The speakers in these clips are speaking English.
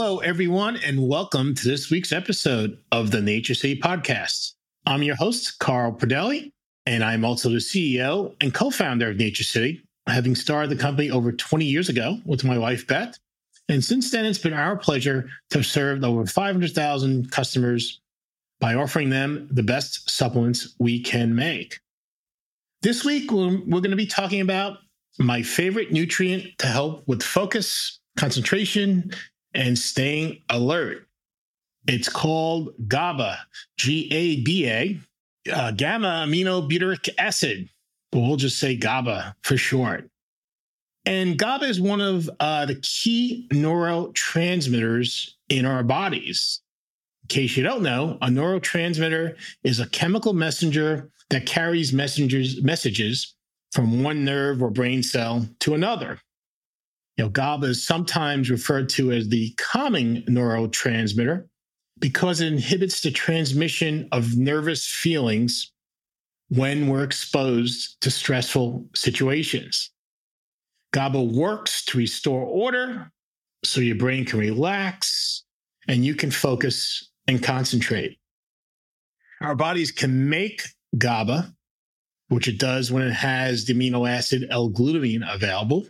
Hello, everyone, and welcome to this week's episode of the Nature City Podcast. I'm your host, Carl Pradelli, and I'm also the CEO and co founder of Nature City, having started the company over 20 years ago with my wife, Beth. And since then, it's been our pleasure to have served over 500,000 customers by offering them the best supplements we can make. This week, we're, we're going to be talking about my favorite nutrient to help with focus, concentration, and staying alert. It's called GABA, G A B A, uh, gamma aminobutyric acid. But we'll just say GABA for short. And GABA is one of uh, the key neurotransmitters in our bodies. In case you don't know, a neurotransmitter is a chemical messenger that carries messengers, messages from one nerve or brain cell to another. You know, GABA is sometimes referred to as the calming neurotransmitter because it inhibits the transmission of nervous feelings when we're exposed to stressful situations. GABA works to restore order so your brain can relax and you can focus and concentrate. Our bodies can make GABA, which it does when it has the amino acid L-glutamine available.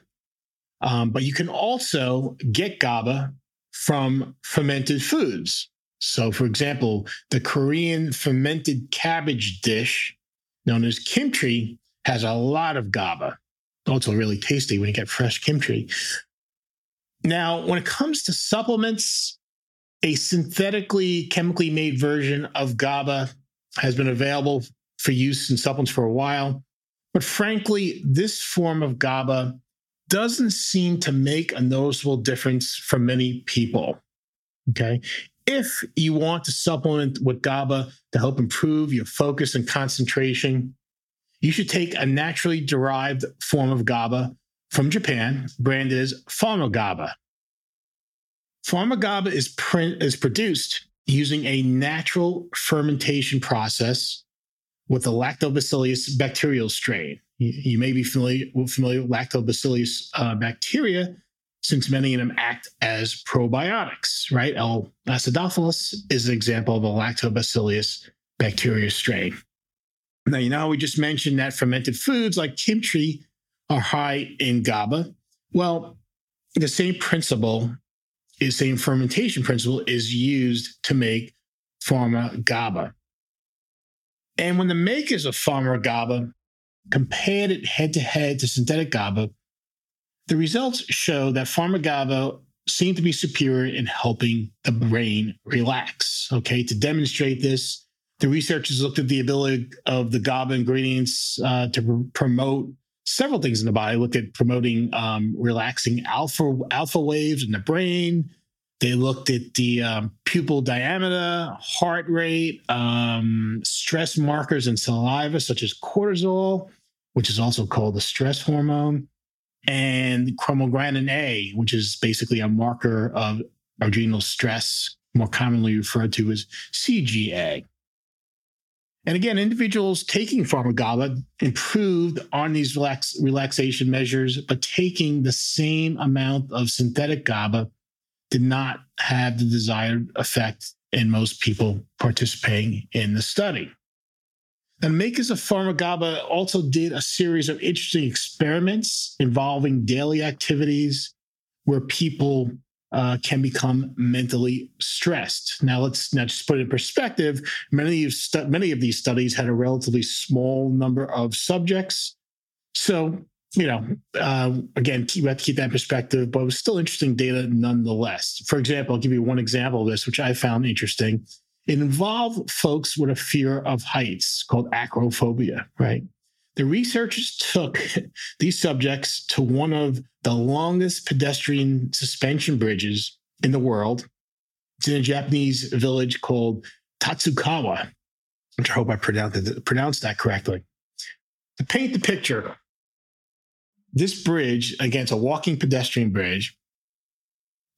Um, but you can also get GABA from fermented foods. So, for example, the Korean fermented cabbage dish known as kimchi has a lot of GABA. Also, really tasty when you get fresh kimchi. Now, when it comes to supplements, a synthetically chemically made version of GABA has been available for use in supplements for a while. But frankly, this form of GABA doesn't seem to make a noticeable difference for many people. Okay. If you want to supplement with GABA to help improve your focus and concentration, you should take a naturally derived form of GABA from Japan, branded as PharmaGABA. PharmaGABA is, print, is produced using a natural fermentation process with the lactobacillus bacterial strain. You, you may be familiar, familiar with lactobacillus uh, bacteria, since many of them act as probiotics, right? L. acidophilus is an example of a lactobacillus bacteria strain. Now, you know, we just mentioned that fermented foods like kimchi are high in GABA. Well, the same principle is the same fermentation principle is used to make PharmaGABA. And when the makers of PharmaGABA compared it head to head to synthetic GABA, the results show that PharmaGABA seemed to be superior in helping the brain relax. Okay, to demonstrate this, the researchers looked at the ability of the GABA ingredients uh, to pr- promote several things in the body. Looked at promoting um, relaxing alpha alpha waves in the brain. They looked at the um, pupil diameter, heart rate, um, stress markers in saliva, such as cortisol, which is also called the stress hormone, and chromogranin A, which is basically a marker of adrenal stress, more commonly referred to as CGA. And again, individuals taking PharmaGABA improved on these relax, relaxation measures, but taking the same amount of synthetic GABA did not have the desired effect in most people participating in the study. The makers of PharmaGABA also did a series of interesting experiments involving daily activities where people uh, can become mentally stressed. Now, let's now just put it in perspective. Many of stu- many of these studies had a relatively small number of subjects, so you know, uh, again, keep, we have to keep that in perspective, but it was still interesting data nonetheless. For example, I'll give you one example of this, which I found interesting. It involved folks with a fear of heights called acrophobia, right? The researchers took these subjects to one of the longest pedestrian suspension bridges in the world. It's in a Japanese village called Totsukawa, which I hope I pronounced, that correctly. To paint the picture, this bridge, against a walking pedestrian bridge,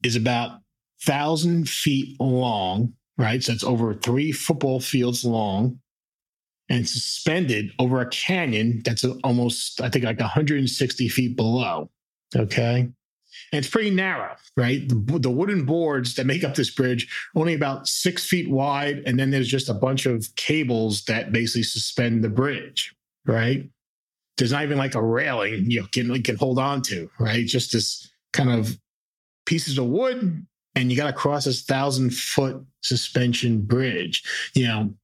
is about thousand feet long, right? So it's over three football fields long and suspended over a canyon that's almost, I think, like 160 feet below. Okay. and it's pretty narrow, right? The, the wooden boards that make up this bridge only about six feet wide, and then there's just a bunch of cables that basically suspend the bridge, right? There's not even like a railing you can can hold on to, right? Just this kind of pieces of wood, and you got to cross this thousand foot suspension bridge. You know,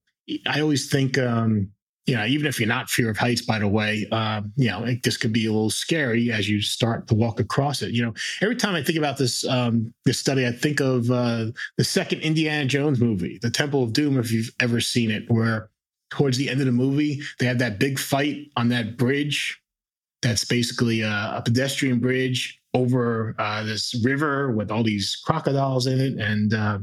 I always think um, you know, even if you're not fear of heights, by the way, um, you know, it, this could be a little scary as you start to walk across it. You know, every time I think about this um, this study, I think of uh, the second Indiana Jones movie, The Temple of Doom, if you've ever seen it, where towards the end of the movie they have that big fight on that bridge. That's basically a, a pedestrian bridge over uh, this river with all these crocodiles in it, and uh,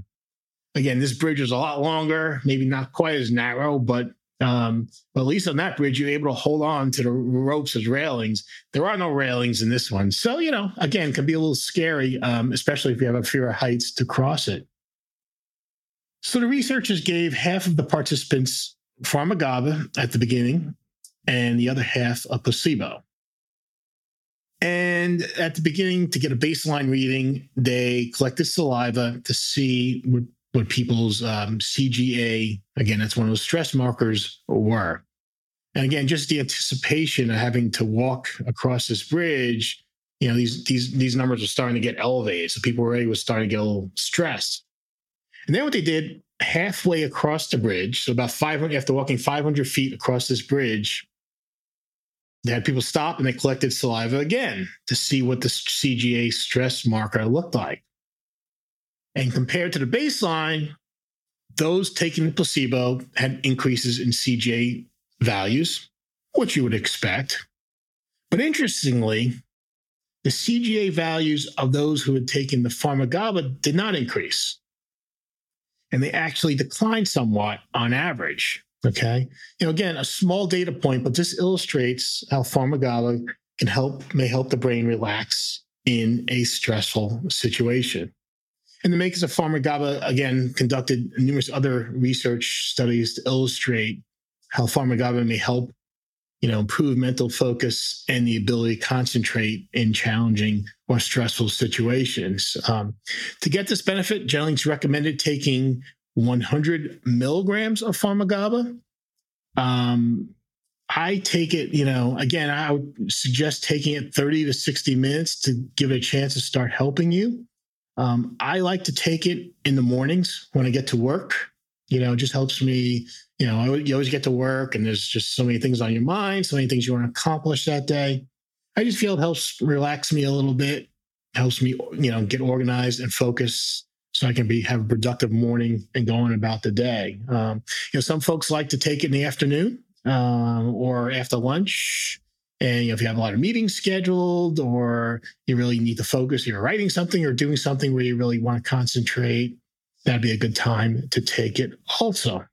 again, this bridge is a lot longer, maybe not quite as narrow, but um, but at least on that bridge, you're able to hold on to the ropes as railings. There are no railings in this one. So, you know, again, can be a little scary, um, especially if you have a fear of heights to cross it. So the researchers gave half of the participants PharmaGABA at the beginning and the other half a placebo. And at the beginning, to get a baseline reading, they collected saliva to see what what people's um, CGA, again, that's one of those stress markers, were. And again, just the anticipation of having to walk across this bridge, you know, these these these numbers are starting to get elevated. So people already was starting to get a little stressed. And then what they did halfway across the bridge, so about 500, after walking 500 feet across this bridge, they had people stop and they collected saliva again to see what the CGA stress marker looked like. And compared to the baseline, those taking the placebo had increases in CGA values, which you would expect. But interestingly, the CGA values of those who had taken the PharmaGABA did not increase. And they actually declined somewhat on average. Okay. You know, again, a small data point, but this illustrates how PharmaGABA can help, may help the brain relax in a stressful situation. And the makers of PharmaGABA, again, conducted numerous other research studies to illustrate how PharmaGABA may help, you know, improve mental focus and the ability to concentrate in challenging or stressful situations. Um, to get this benefit, Jennings recommended taking 100 milligrams of PharmaGABA. Um, I take it, you know, again, I would suggest taking it 30 to 60 minutes to give it a chance to start helping you. Um, I like to take it in the mornings when I get to work. You know, it just helps me. You know, you always get to work and there's just so many things on your mind, so many things you want to accomplish that day. I just feel it helps relax me a little bit, helps me, you know, get organized and focus so I can be have a productive morning and going about the day. Um, you know, some folks like to take it in the afternoon um, or after lunch. And you know, if you have a lot of meetings scheduled or you really need to focus, you're writing something or doing something where you really want to concentrate, that'd be a good time to take it also.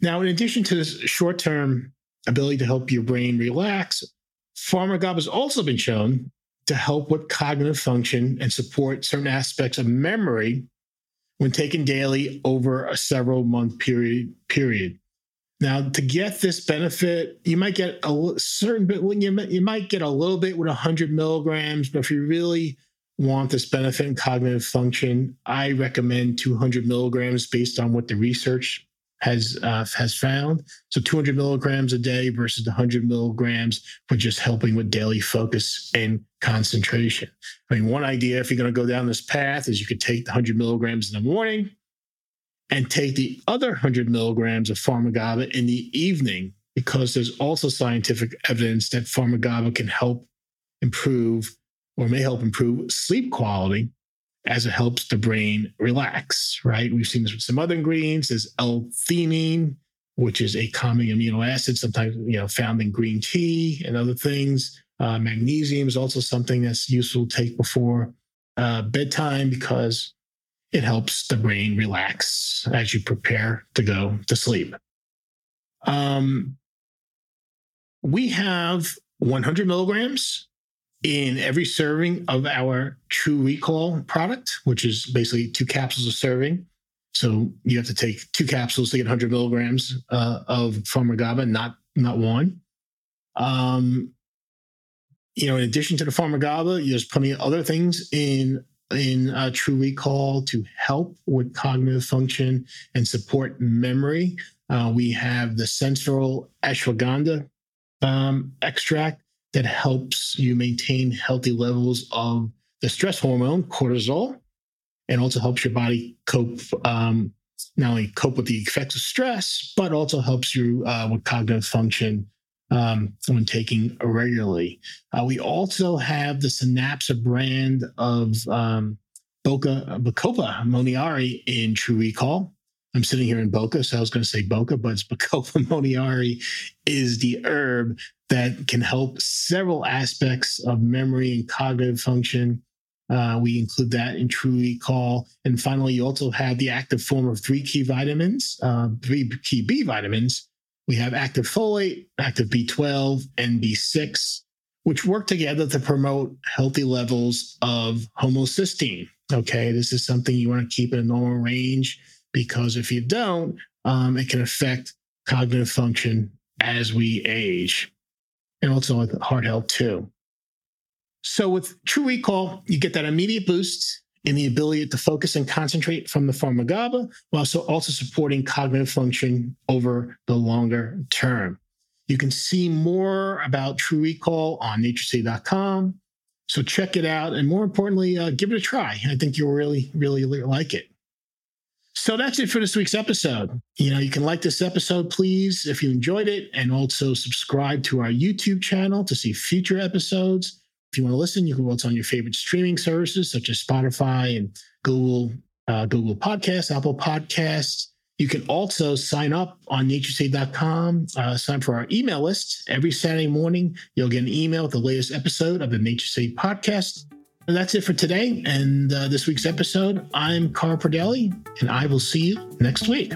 Now, in addition to this short term ability to help your brain relax, PharmaGABA has also been shown to help with cognitive function and support certain aspects of memory when taken daily over a several month period period. Now, to get this benefit, you might get a certain bit. When you you might get a little bit with 100 milligrams, but if you really want this benefit in cognitive function, I recommend 200 milligrams based on what the research has uh, has found. So 200 milligrams a day versus 100 milligrams for just helping with daily focus and concentration. I mean, one idea if you're going to go down this path is you could take the 100 milligrams in the morning and take the other 100 milligrams of PharmaGABA in the evening because there's also scientific evidence that PharmaGABA can help improve or may help improve sleep quality as it helps the brain relax, right? We've seen this with some other ingredients. There's L-theanine, which is a calming amino acid, sometimes you know found in green tea and other things. Uh, magnesium is also something that's useful to take before uh, bedtime because it helps the brain relax as you prepare to go to sleep. Um, we have 100 milligrams in every serving of our True Recall product, which is basically two capsules a serving. So you have to take two capsules to get 100 milligrams uh, of PharmaGABA, not not one. Um, you know, in addition to the PharmaGABA, there's plenty of other things in in uh, True Recall to help with cognitive function and support memory. Uh, we have the Sensoril ashwagandha um, extract that helps you maintain healthy levels of the stress hormone cortisol, and also helps your body cope um, not only cope with the effects of stress, but also helps you uh, with cognitive function um, when taking regularly. Uh, we also have the Synapsa brand of um, Boca Bacopa Monnieri in True Recall. I'm sitting here in Boca, so I was going to say Boca, but it's Bacopa Monnieri is the herb that can help several aspects of memory and cognitive function. Uh, we include that in True Recall. And finally, you also have the active form of three key vitamins, uh, three key B vitamins. We have active folate, active B12, and B6, which work together to promote healthy levels of homocysteine. Okay, this is something you want to keep in a normal range because if you don't, um, it can affect cognitive function as we age and also with heart health too. So with True Recall, you get that immediate boost in the ability to focus and concentrate from the PharmaGABA, while also, also supporting cognitive function over the longer term. You can see more about True Recall on naturecity.com. So check it out. And more importantly, uh, give it a try. I think you'll really, really like it. So that's it for this week's episode. You know, you can like this episode, please, if you enjoyed it, and also subscribe to our YouTube channel to see future episodes. If you want to listen, you can go on your favorite streaming services such as Spotify and Google, uh, Google Podcasts, Apple Podcasts. You can also sign up on naturecity.com, uh, sign for our email list. Every Saturday morning, you'll get an email with the latest episode of the Nature City podcast. And that's it for today and uh, this week's episode. I'm Carl Pradelli, and I will see you next week.